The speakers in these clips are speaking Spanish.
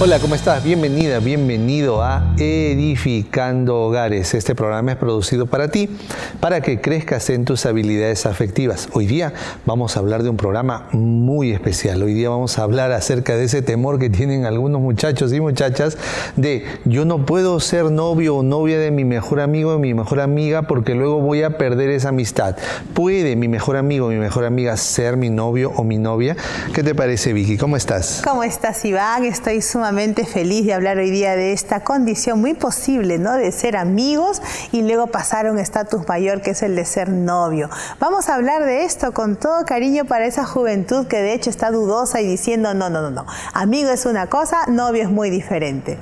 Hola, ¿cómo estás? Bienvenida, bienvenido a Edificando Hogares. Este programa es producido para ti, para que crezcas en tus habilidades afectivas. Hoy día vamos a hablar de un programa muy especial. Hoy día vamos a hablar acerca de ese temor que tienen algunos muchachos y muchachas de yo no puedo ser novio o novia de mi mejor amigo o mi mejor amiga porque luego voy a perder esa amistad. ¿Puede mi mejor amigo o mi mejor amiga ser mi novio o mi novia? ¿Qué te parece, Vicky? ¿Cómo estás? ¿Cómo estás, Iván? Estoy sumamente feliz de hablar hoy día de esta condición muy posible, ¿no? De ser amigos y luego pasar a un estatus mayor que es el de ser novio. Vamos a hablar de esto con todo cariño para esa juventud que de hecho está dudosa y diciendo, no, no, no, no, amigo es una cosa, novio es muy diferente.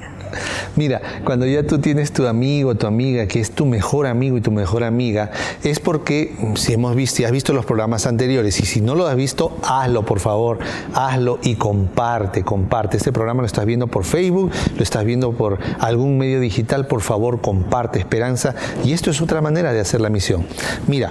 Mira, cuando ya tú tienes tu amigo, tu amiga, que es tu mejor amigo y tu mejor amiga, es porque mm, si hemos visto, has visto los programas anteriores, y si no lo has visto, hazlo, por favor, hazlo y comparte, comparte. Este programa lo estás viendo por Facebook, lo estás viendo por algún medio digital, por favor, comparte, esperanza. Y esto es otra manera de hacer la misión. Mira,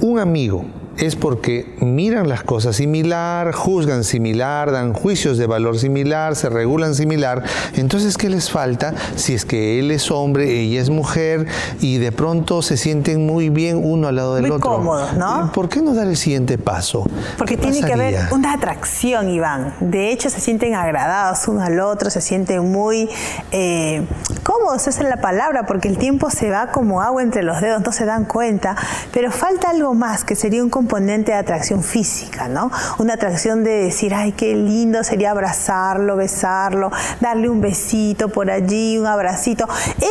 un amigo es porque miran las cosas similar, juzgan similar, dan juicios de valor similar, se regulan similar. Entonces, ¿qué les falta si es que él es hombre, ella es mujer y de pronto se sienten muy bien uno al lado del muy otro? cómodos, ¿no? ¿Por qué no dar el siguiente paso? Porque tiene que haber una atracción, Iván. De hecho, se sienten agradados uno al otro, se sienten muy eh, cómodos, esa es la palabra, porque el tiempo se va como agua entre los dedos, no se dan cuenta. Pero falta algo más, que sería un componente de atracción física, ¿no? Una atracción de decir, ay, qué lindo sería abrazarlo, besarlo, darle un besito por allí, un abracito.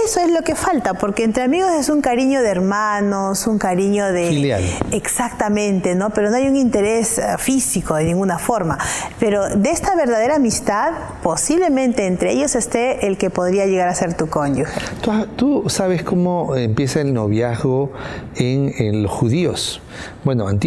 Eso es lo que falta, porque entre amigos es un cariño de hermanos, un cariño de... Filial. Exactamente, ¿no? Pero no hay un interés eh, físico de ninguna forma. Pero de esta verdadera amistad, posiblemente entre ellos esté el que podría llegar a ser tu cónyuge. ¿Tú, tú sabes cómo empieza el noviazgo en, en los judíos? Bueno, antiguamente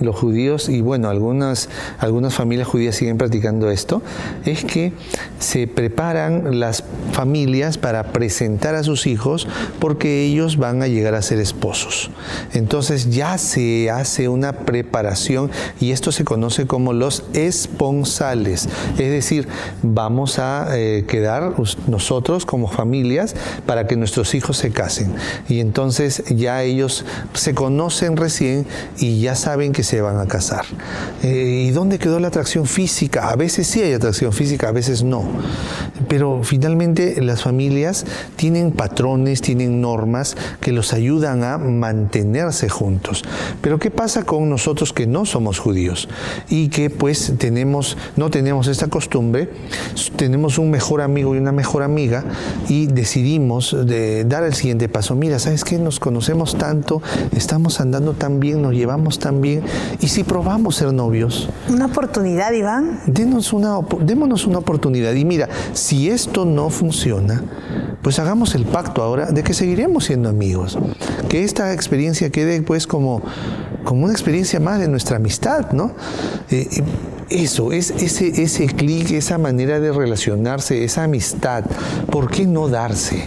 los judíos, y bueno, algunas, algunas familias judías siguen practicando esto, es que se preparan las familias para presentar a sus hijos porque ellos van a llegar a ser esposos. Entonces ya se hace una preparación y esto se conoce como los esponsales. Es decir, vamos a eh, quedar nosotros como familias para que nuestros hijos se casen. Y entonces ya ellos se conocen recién y ya saben que se van a casar. Eh, ¿Y dónde quedó la atracción física? A veces sí hay atracción física, a veces no. Pero finalmente las familias tienen patrones, tienen normas que los ayudan a mantenerse juntos. Pero ¿qué pasa con nosotros que no somos judíos y que pues tenemos, no tenemos esta costumbre? Tenemos un mejor amigo y una mejor amiga y decidimos de dar el siguiente paso. Mira, ¿sabes qué? Nos conocemos tanto, estamos andando tan bien, nos llevamos tan bien. ¿Y si probamos ser novios? Una oportunidad, Iván. Denos una, démonos una oportunidad. Y mira, si esto no funciona, pues hagamos el pacto ahora de que seguiremos siendo amigos. Que esta experiencia quede pues como, como una experiencia más de nuestra amistad, ¿no? Eh, eh, eso, es ese, ese clic, esa manera de relacionarse, esa amistad, ¿por qué no darse?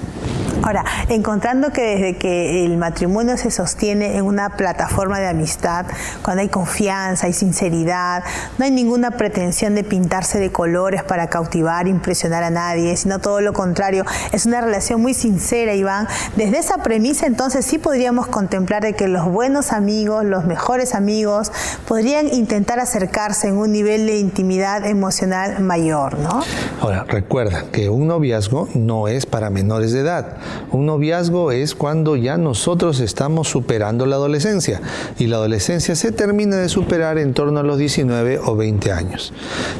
Ahora, encontrando que desde que el matrimonio se sostiene en una plataforma de amistad, cuando hay confianza, hay sinceridad, no hay ninguna pretensión de pintarse de colores para cautivar, impresionar a nadie, sino todo lo contrario, es una relación muy sincera, Iván. Desde esa premisa, entonces sí podríamos contemplar de que los buenos amigos, los mejores amigos, podrían intentar acercarse en un nivel de intimidad emocional mayor, ¿no? Ahora, recuerda que un noviazgo no es para menores de edad. Un noviazgo es cuando ya nosotros estamos superando la adolescencia y la adolescencia se termina de superar en torno a los 19 o 20 años.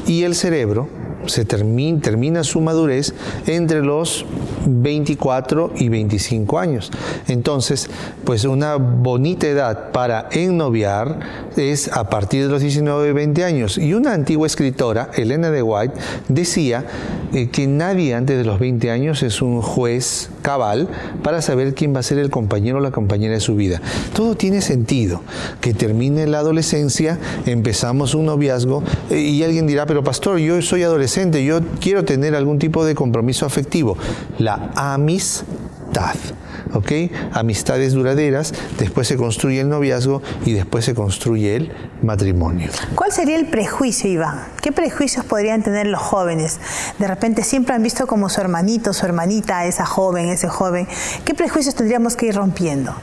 Y el cerebro se termina, termina su madurez entre los 24 y 25 años. Entonces, pues una bonita edad para ennoviar es a partir de los 19 y 20 años. Y una antigua escritora, Elena de White, decía eh, que nadie antes de los 20 años es un juez cabal para saber quién va a ser el compañero o la compañera de su vida. Todo tiene sentido. Que termine la adolescencia, empezamos un noviazgo eh, y alguien dirá, pero pastor, yo soy adolescente, yo quiero tener algún tipo de compromiso afectivo. La amis amistad. ¿Ok? Amistades duraderas, después se construye el noviazgo y después se construye el matrimonio. ¿Cuál sería el prejuicio, Iván? ¿Qué prejuicios podrían tener los jóvenes? De repente siempre han visto como su hermanito, su hermanita, esa joven, ese joven. ¿Qué prejuicios tendríamos que ir rompiendo?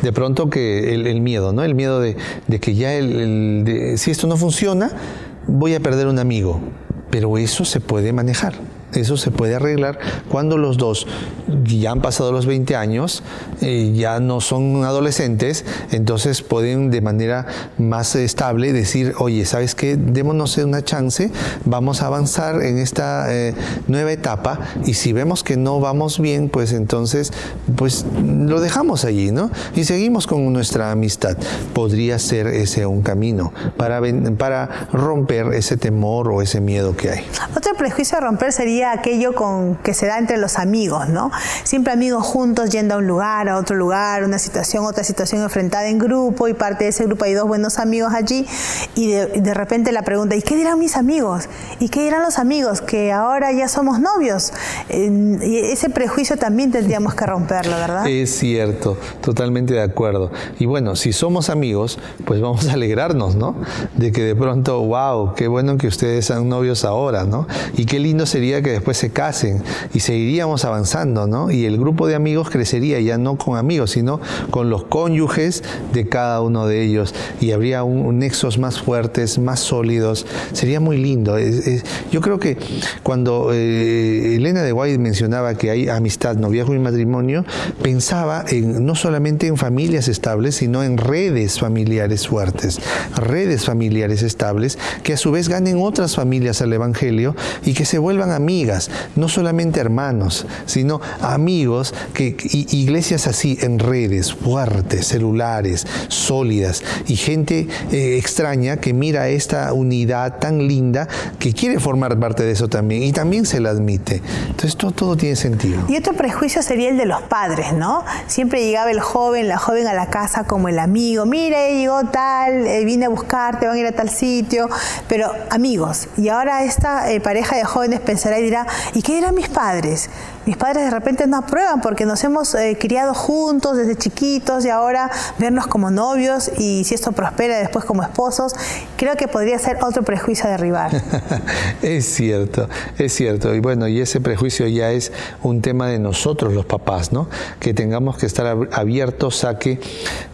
De pronto que el, miedo, ¿no? El miedo de, que ya el, si esto no funciona, voy a perder un amigo. Pero eso se puede manejar. Eso se puede arreglar cuando los dos ya han pasado los 20 años, eh, ya no son adolescentes, entonces pueden de manera más estable decir, oye, ¿sabes qué? Démonos una chance, vamos a avanzar en esta eh, nueva etapa y si vemos que no vamos bien, pues entonces pues lo dejamos allí, ¿no? Y seguimos con nuestra amistad. Podría ser ese un camino para, para romper ese temor o ese miedo que hay. Otro prejuicio a romper sería aquello con, que se da entre los amigos, ¿no? Siempre amigos juntos yendo a un lugar, a otro lugar, una situación, otra situación enfrentada en grupo y parte de ese grupo hay dos buenos amigos allí y de, repente la pregunta, ¿y qué dirán mis amigos? ¿Y qué dirán los amigos? Que ahora ya somos novios. ese prejuicio también tendríamos que romperlo, ¿verdad? Es cierto, totalmente de acuerdo. Y bueno, si somos amigos, pues vamos a alegrarnos, ¿no? De que de pronto, wow, qué bueno que ustedes sean novios ahora, ¿no? Y qué lindo sería que después se casen y seguiríamos avanzando, ¿no? Y el grupo de amigos crecería ya no con amigos, sino con los cónyuges de cada uno de ellos y habría nexos más fuertes, más sólidos. Sería muy lindo. yo creo que cuando eh, Elena de White mencionaba que hay amistad, noviazgo y matrimonio, pensaba en, no solamente en familias estables, sino en redes familiares fuertes, redes familiares estables que a su vez ganen otras familias al Evangelio y que se vuelvan amigos no solamente hermanos, sino amigos, que, iglesias así en redes, fuertes, celulares, sólidas, y gente eh, extraña que mira esta unidad tan linda que quiere formar parte de eso también y también se la admite. Entonces todo, tiene sentido. Y otro prejuicio sería el de los padres, ¿no? Siempre llegaba el joven, la joven a la casa como el amigo, mire, llegó tal, eh, vine a buscarte, van a ir a tal sitio, pero amigos. Y ahora esta eh, pareja de jóvenes pensará y ¿y qué dirán mis padres? Mis padres de repente no aprueban porque nos hemos eh, criado juntos desde chiquitos y ahora vernos como novios y si esto prospera después como esposos, creo que podría ser otro prejuicio a derribar. es cierto, es cierto. Y bueno, y ese prejuicio ya es un tema de nosotros los papás, ¿no? Que tengamos que estar abiertos a que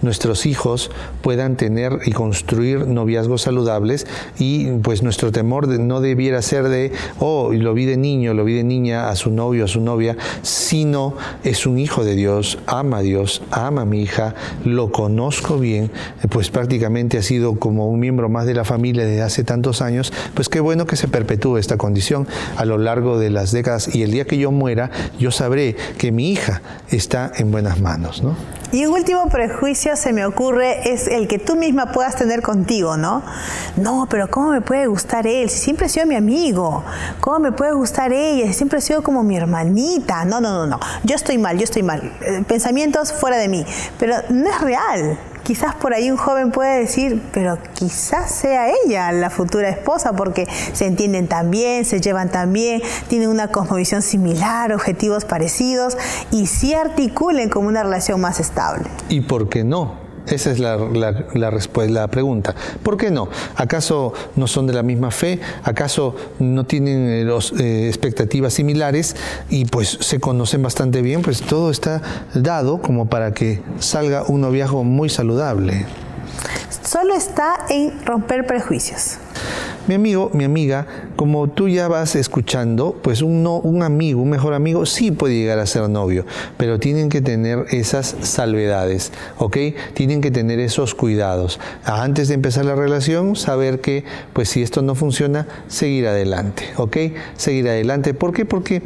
nuestros hijos puedan tener y construir noviazgos saludables y pues nuestro temor no debiera ser de, oh, lo vi de niño, lo vi de niña a su novio, a su novia, sino es un hijo de Dios, ama a Dios, ama a mi hija, lo conozco bien, pues prácticamente ha sido como un miembro más de la familia desde hace tantos años, pues qué bueno que se perpetúe esta condición a lo largo de las décadas y el día que yo muera, yo sabré que mi hija está en buenas manos, ¿no? Y un último prejuicio se me ocurre es el que tú misma puedas tener contigo, ¿no? No, pero ¿cómo me puede gustar él? Si siempre ha sido mi amigo. ¿Cómo me puede gustar ella? Si siempre ha sido como mi hermanita. No, no, no, no. Yo estoy mal, yo estoy mal. Eh, pensamientos fuera de mí. Pero no es real quizás por ahí un joven puede decir, pero quizás sea ella la futura esposa porque se entienden tan bien, se llevan tan bien, tienen una cosmovisión similar, objetivos parecidos y sí articulen como una relación más estable. ¿Y por qué no? Esa es la, la, respuesta, la pregunta. ¿Por qué no? ¿Acaso no son de la misma fe? ¿Acaso no tienen eh, los, eh, expectativas similares y pues se conocen bastante bien? Pues todo está dado como para que salga un noviazgo muy saludable. Solo está en romper prejuicios. Mi amigo, mi amiga, como tú ya vas escuchando, pues un, amigo, un mejor amigo, sí puede llegar a ser novio, pero tienen que tener esas salvedades, ¿ok? Tienen que tener esos cuidados. Antes de empezar la relación, saber que, pues si esto no funciona, seguir adelante, ¿ok? Seguir adelante. ¿Por qué? Porque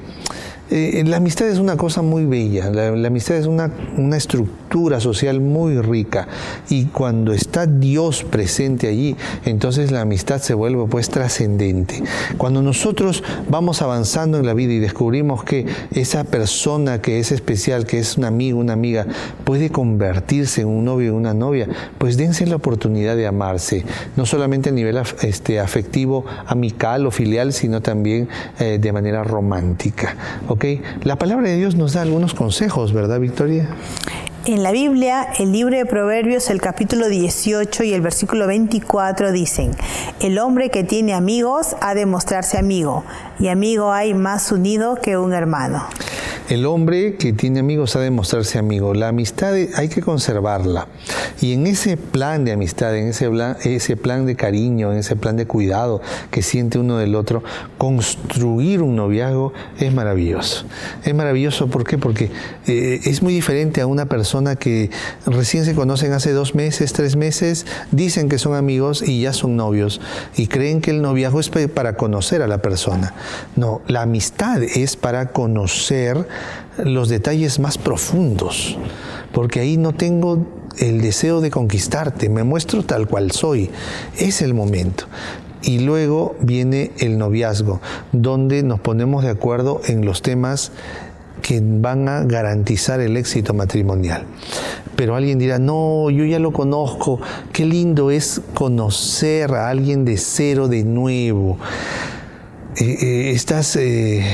eh, la amistad es una cosa muy bella, la, amistad es una, una, estructura social muy rica y cuando está Dios presente allí, entonces la amistad se vuelve pues trascendente. Cuando nosotros vamos avanzando en la vida y descubrimos que esa persona que es especial, que es un amigo, una amiga, puede convertirse en un novio o una novia, pues dense la oportunidad de amarse, no solamente a nivel este, afectivo, amical o filial, sino también eh, de manera romántica. ¿ok? La palabra de Dios nos da algunos consejos, ¿verdad, Victoria? En la Biblia, el libro de Proverbios, el capítulo 18 y el versículo 24 dicen, el hombre que tiene amigos ha de mostrarse amigo, y amigo hay más unido que un hermano. El hombre que tiene amigos ha de mostrarse amigo. La amistad hay que conservarla. Y en ese plan de amistad, en ese plan, de cariño, en ese plan de cuidado que siente uno del otro, construir un noviazgo es maravilloso. Es maravilloso, ¿por qué? Porque eh, es muy diferente a una persona que recién se conocen hace dos meses, tres meses, dicen que son amigos y ya son novios y creen que el noviazgo es para conocer a la persona. No, la amistad es para conocer los detalles más profundos, porque ahí no tengo el deseo de conquistarte, me muestro tal cual soy, es el momento. Y luego viene el noviazgo, donde nos ponemos de acuerdo en los temas que van a garantizar el éxito matrimonial. Pero alguien dirá, no, yo ya lo conozco, qué lindo es conocer a alguien de cero, de nuevo. Eh, eh, estás, eh,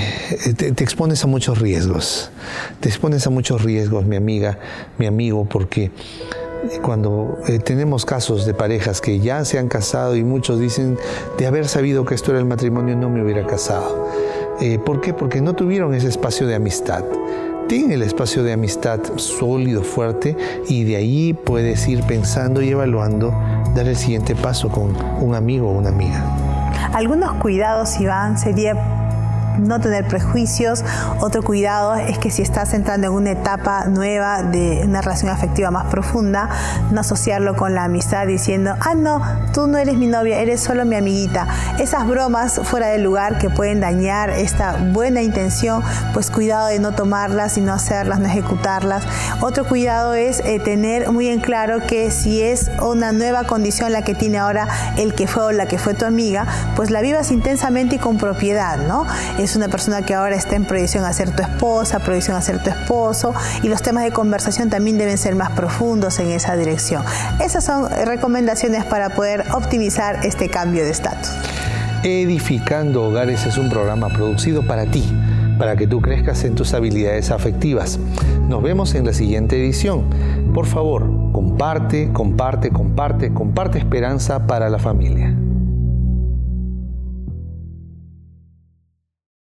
te, expones a muchos riesgos. Te expones a muchos riesgos, mi amiga, mi amigo, porque cuando tenemos casos de parejas que ya se han casado y muchos dicen, de haber sabido que esto era el matrimonio no me hubiera casado. ¿Por qué? Porque no tuvieron ese espacio de amistad. Ten el espacio de amistad sólido, fuerte, y de ahí puedes ir pensando y evaluando dar el siguiente paso con un amigo o una amiga. Algunos cuidados, Iván, sería no tener prejuicios. Otro cuidado es que si estás entrando en una etapa nueva de una relación afectiva más profunda, no asociarlo con la amistad diciendo, ah, no, tú no eres mi novia, eres solo mi amiguita. Esas bromas fuera de lugar que pueden dañar esta buena intención, pues cuidado de no tomarlas y no hacerlas, no ejecutarlas. Otro cuidado es eh, tener muy en claro que si es una nueva condición la que tiene ahora el que fue o la que fue tu amiga, pues la vivas intensamente y con propiedad, ¿no? Es una persona que ahora está en proyección a ser tu esposa, proyección a ser tu esposo y los temas de conversación también deben ser más profundos en esa dirección. Esas son recomendaciones para poder optimizar este cambio de estatus. Edificando Hogares es un programa producido para ti, para que tú crezcas en tus habilidades afectivas. Nos vemos en la siguiente edición. Por favor, comparte, comparte, comparte, comparte esperanza para la familia.